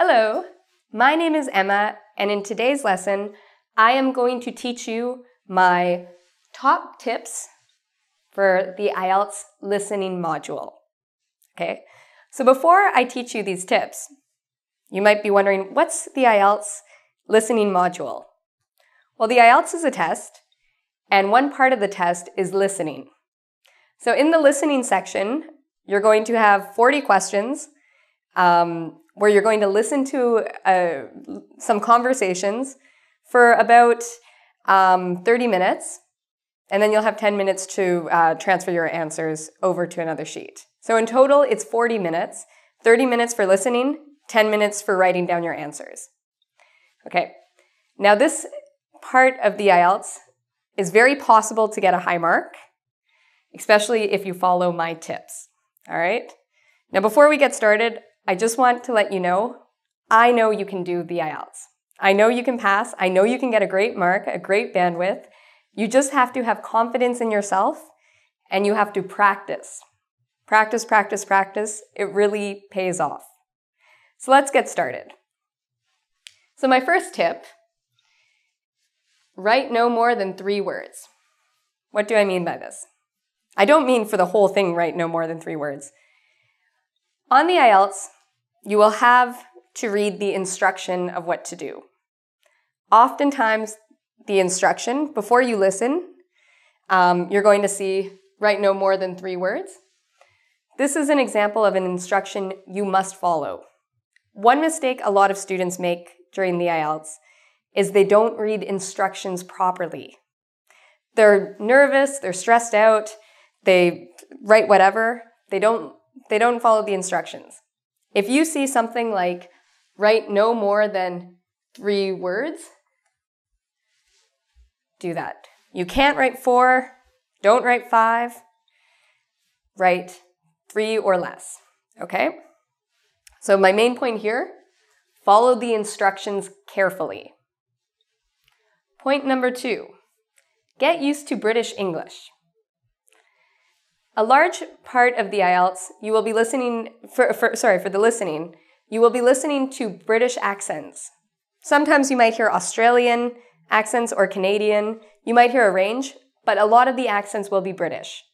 Hello, my name is Emma, and in today's lesson, I am going to teach you my top tips for the IELTS listening module. Okay, so before I teach you these tips, you might be wondering what's the IELTS listening module? Well, the IELTS is a test, and one part of the test is listening. So in the listening section, you're going to have 40 questions um, where you're going to listen to uh, some conversations for about um, 30 minutes, and then you'll have 10 minutes to uh, transfer your answers over to another sheet. So in total, it's 40 minutes, 30 minutes for listening, 10 minutes for writing down your answers. Okay, now this part of the IELTS is very possible to get a high mark, especially if you follow my tips. All right? Now, before we get started, I just want to let you know I know you can do the IELTS. I know you can pass. I know you can get a great mark, a great bandwidth. You just have to have confidence in yourself and you have to practice. Practice, practice, practice. It really pays off. So let's get started. So, my first tip write no more than three words. What do I mean by this? I don't mean for the whole thing, write no more than three words. On the IELTS, you will have to read the instruction of what to do. Oftentimes, the instruction, before you listen, um, you're going to see write no more than three words. This is an example of an instruction you must follow. One mistake a lot of students make during the IELTS is they don't read instructions properly. They're nervous, they're stressed out, they write whatever, they don't, they don't follow the instructions. If you see something like write no more than three words, do that. You can't write four, don't write five, write three or less. Okay? So, my main point here follow the instructions carefully. Point number two get used to British English. A large part of the IELTS, you will be listening, for, for, sorry, for the listening, you will be listening to British accents. Sometimes you might hear Australian accents or Canadian. You might hear a range, but a lot of the accents will be British.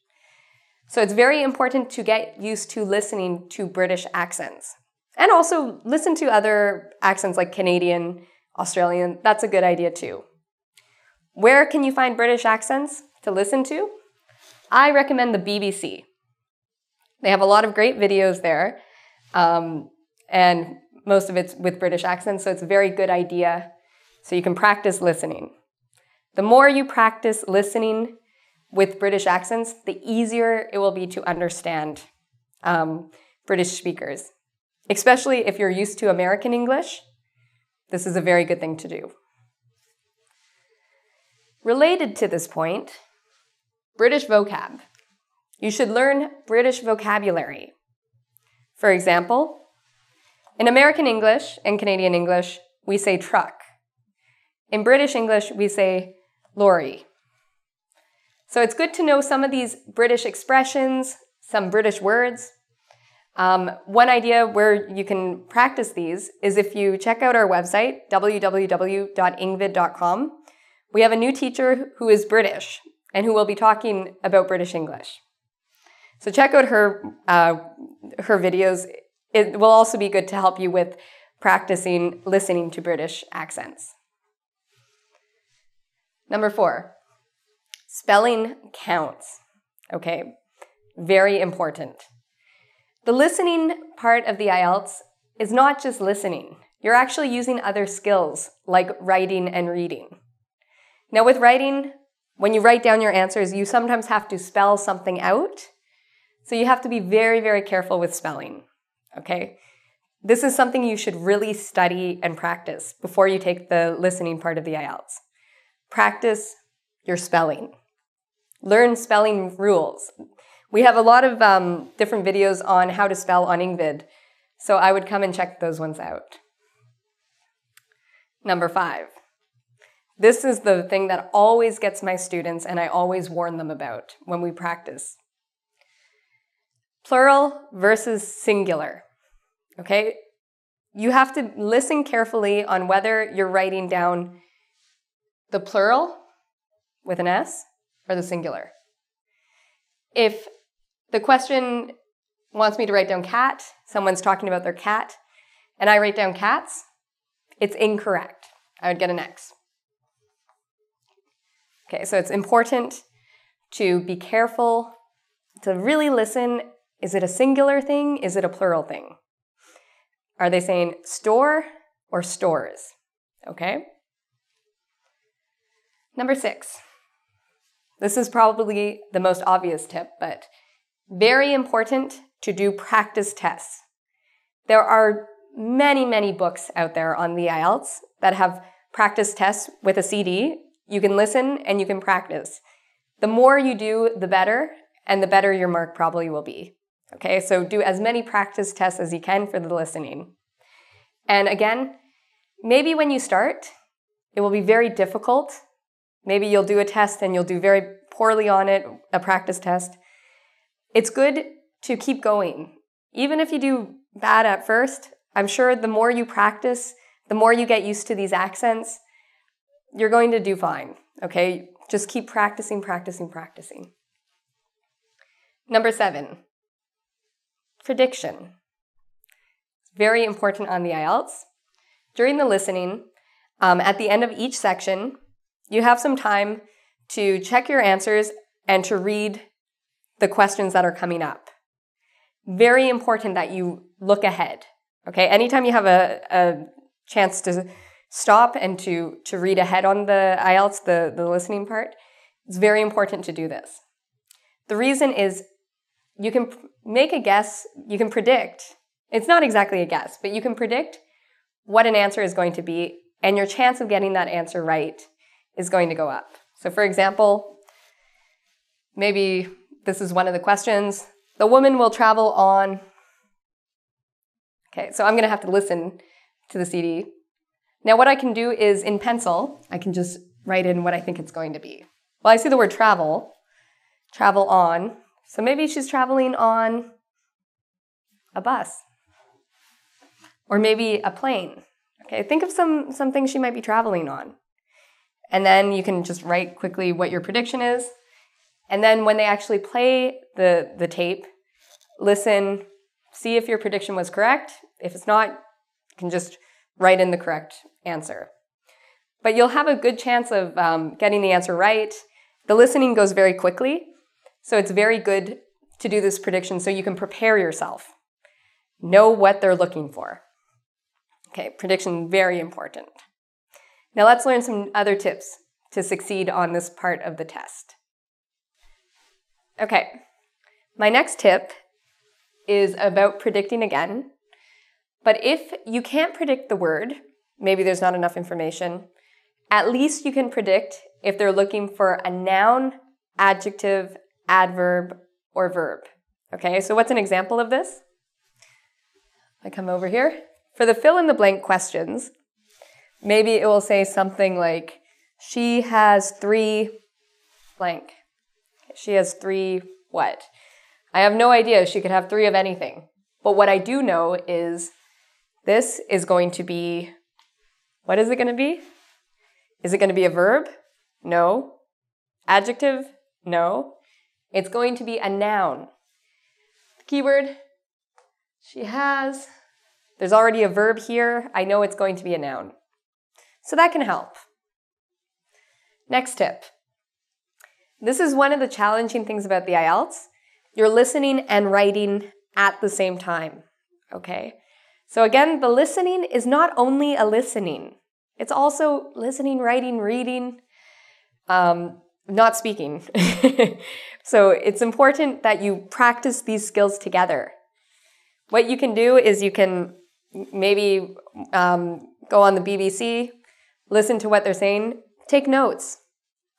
So it's very important to get used to listening to British accents. And also listen to other accents like Canadian, Australian. That's a good idea too. Where can you find British accents to listen to? I recommend the BBC. They have a lot of great videos there, um, and most of it's with British accents, so it's a very good idea. So you can practice listening. The more you practice listening with British accents, the easier it will be to understand um, British speakers. Especially if you're used to American English, this is a very good thing to do. Related to this point, British vocab. You should learn British vocabulary. For example, in American English and Canadian English, we say truck. In British English, we say lorry. So it's good to know some of these British expressions, some British words. Um, one idea where you can practice these is if you check out our website, www.engvid.com. We have a new teacher who is British and who will be talking about British English. So check out her, uh, her videos. It will also be good to help you with practicing listening to British accents. Number four, spelling counts. Okay, very important. The listening part of the IELTS is not just listening. You're actually using other skills like writing and reading. Now, with writing, when you write down your answers, you sometimes have to spell something out. So you have to be very, very careful with spelling. Okay? This is something you should really study and practice before you take the listening part of the IELTS. Practice your spelling. Learn spelling rules. We have a lot of um, different videos on how to spell on Engvid, so I would come and check those ones out. Number five, this is the thing that always gets my students and I always warn them about when we practice. Plural versus singular. Okay? you have to listen carefully on whether you're writing down the plural with an S or the singular. If the question wants me to write down cat, someone's talking about their cat, and I write down cats, it's incorrect. I would get an X. Okay, so it's important to be careful, to really listen. Is it a singular thing? Is it a plural thing? Are they saying store or stores? Okay. Number six. This is probably the most obvious tip, but very important to do practice tests. There are many, many books out there on the IELTS that have practice tests with a CD. You can listen and you can practice. The more you do, the better, and the better your mark probably will be. Okay, so do as many practice tests as you can for the listening. And again, maybe when you start, it will be very difficult. Maybe you'll do a test and you'll do very poorly on it, a practice test. It's good to keep going. Even if you do bad at first, I'm sure the more you practice, the more you get used to these accents, you're going to do fine. Okay? Just keep practicing, practicing, practicing. Number seven, prediction. Very important on the IELTS. During the listening, um, at the end of each section, you have some time to check your answers and to read the questions that are coming up. Very important that you look ahead. Okay, anytime you have a, a chance to stop and to, to read ahead on the IELTS, the, the listening part, it's very important to do this. The reason is you can make a guess, you can predict. It's not exactly a guess, but you can predict what an answer is going to be, and your chance of getting that answer right is going to go up. So, for example, maybe this is one of the questions. The woman will travel on. Okay, so I'm going to have to listen to the CD. Now, what I can do is in pencil, I can just write in what I think it's going to be. Well, I see the word travel, travel on. So maybe she's traveling on a bus or maybe a plane. Okay, think of some, some things she might be traveling on. And then you can just write quickly what your prediction is. And then when they actually play the, the tape, listen, see if your prediction was correct. If it's not, you can just write in the correct answer. But you'll have a good chance of um, getting the answer right. The listening goes very quickly, so it's very good to do this prediction so you can prepare yourself. Know what they're looking for. Okay, prediction very important. Now let's learn some other tips to succeed on this part of the test. Okay, my next tip is about predicting again. But if you can't predict the word, maybe there's not enough information, at least you can predict if they're looking for a noun, adjective, adverb, or verb. Okay, so what's an example of this? I come over here. For the fill in the blank questions, maybe it will say something like, she has three blank. She has three what? I have no idea. She could have three of anything. But what I do know is this is going to be, what is it going to be? Is it going to be a verb? No. Adjective? No. It's going to be a noun. The Keyword, she has. There's already a verb here. I know it's going to be a noun. So that can help. Next tip. This is one of the challenging things about the IELTS. You're listening and writing at the same time, okay? So again, the listening is not only a listening, it's also listening, writing, reading, um, not speaking. so it's important that you practice these skills together. What you can do is you can maybe um, go on the BBC, listen to what they're saying, take notes.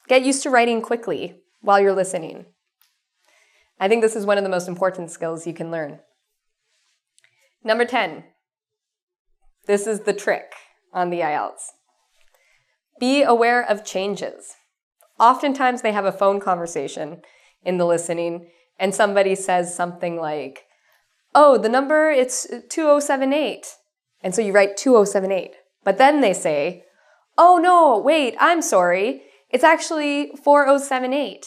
Get used to writing quickly while you're listening. I think this is one of the most important skills you can learn. Number 10. This is the trick on the IELTS. Be aware of changes. Oftentimes they have a phone conversation in the listening and somebody says something like, "Oh, the number it's 2078." And so you write 2078. But then they say, oh no, wait, I'm sorry. It's actually 4078.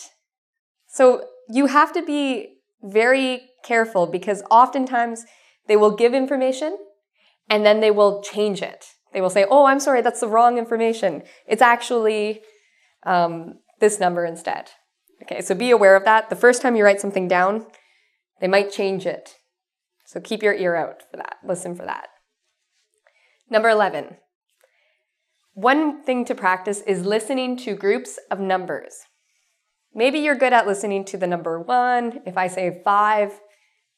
So you have to be very careful because oftentimes they will give information and then they will change it. They will say, oh, I'm sorry, that's the wrong information. It's actually um, this number instead. Okay, so be aware of that. The first time you write something down, they might change it. So keep your ear out for that. Listen for that. Number 11. One thing to practice is listening to groups of numbers. Maybe you're good at listening to the number one. If I say five,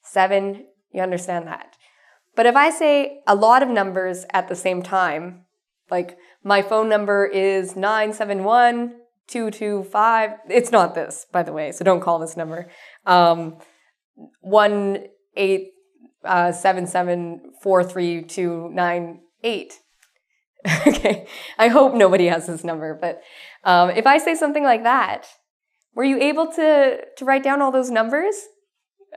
seven, you understand that. But if I say a lot of numbers at the same time, like my phone number is 971 225, it's not this, by the way, so don't call this number. Um, 1 8 uh, 7 7 4 3 2 9 8. okay, I hope nobody has this number, but um, if I say something like that, were you able to, to write down all those numbers?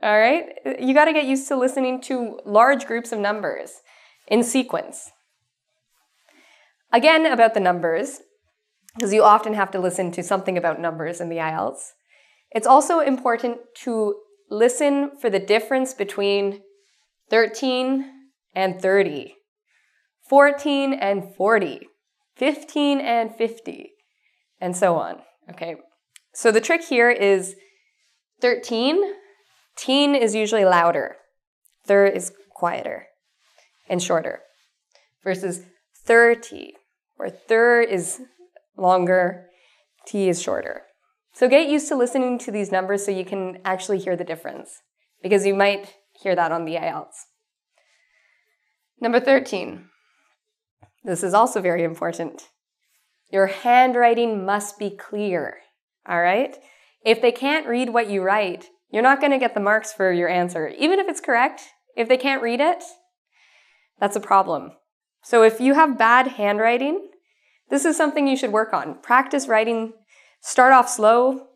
All right, you got to get used to listening to large groups of numbers in sequence. Again, about the numbers, because you often have to listen to something about numbers in the IELTS. It's also important to listen for the difference between 13 and 30, 14 and 40, 15 and 50, and so on. Okay, so the trick here is 13, teen is usually louder, thir is quieter and shorter, versus 30, where thir is longer, t is shorter. So get used to listening to these numbers so you can actually hear the difference, because you might hear that on the IELTS. Number 13. This is also very important. Your handwriting must be clear, all right? If they can't read what you write, you're not going to get the marks for your answer. Even if it's correct, if they can't read it, that's a problem. So if you have bad handwriting, this is something you should work on. Practice writing start off slow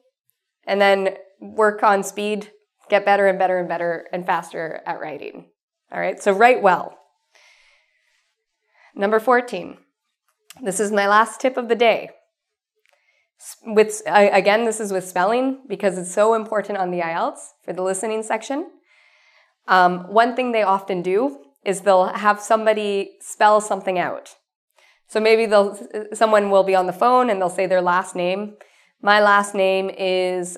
and then work on speed, get better and better and better and faster at writing. All right, so write well. Number 14. This is my last tip of the day. With again, this is with spelling because it's so important on the IELTS for the listening section. Um, one thing they often do is they'll have somebody spell something out. So maybe they'll someone will be on the phone and they'll say their last name my last name is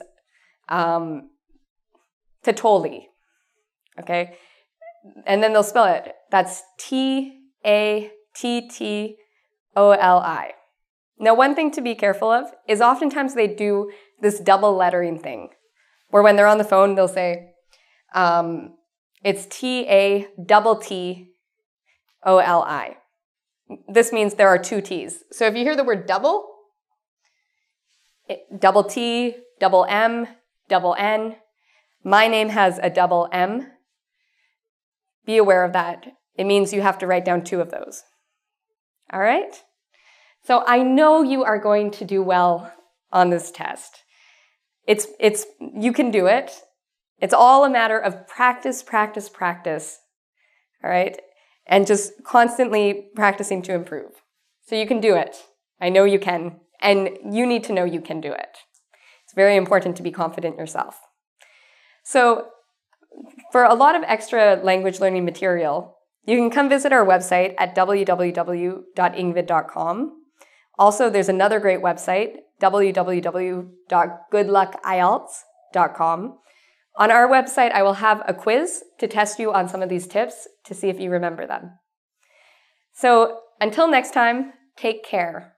um, Tattoli. Okay? And then they'll spell it. That's T A T T O L I. Now, one thing to be careful of is oftentimes they do this double lettering thing, where when they're on the phone, they'll say, um, it's T A double T O L I. This means there are two T's. So if you hear the word double, double T, double M, double N. My name has a double M. Be aware of that. It means you have to write down two of those. All right? So I know you are going to do well on this test. It's, it's, you can do it. It's all a matter of practice, practice, practice. All right? And just constantly practicing to improve. So you can do it. I know you can. And you need to know you can do it. It's very important to be confident yourself. So, for a lot of extra language learning material, you can come visit our website at www.engvid.com. Also, there's another great website, www.goodluckielts.com. On our website, I will have a quiz to test you on some of these tips to see if you remember them. So, until next time, take care.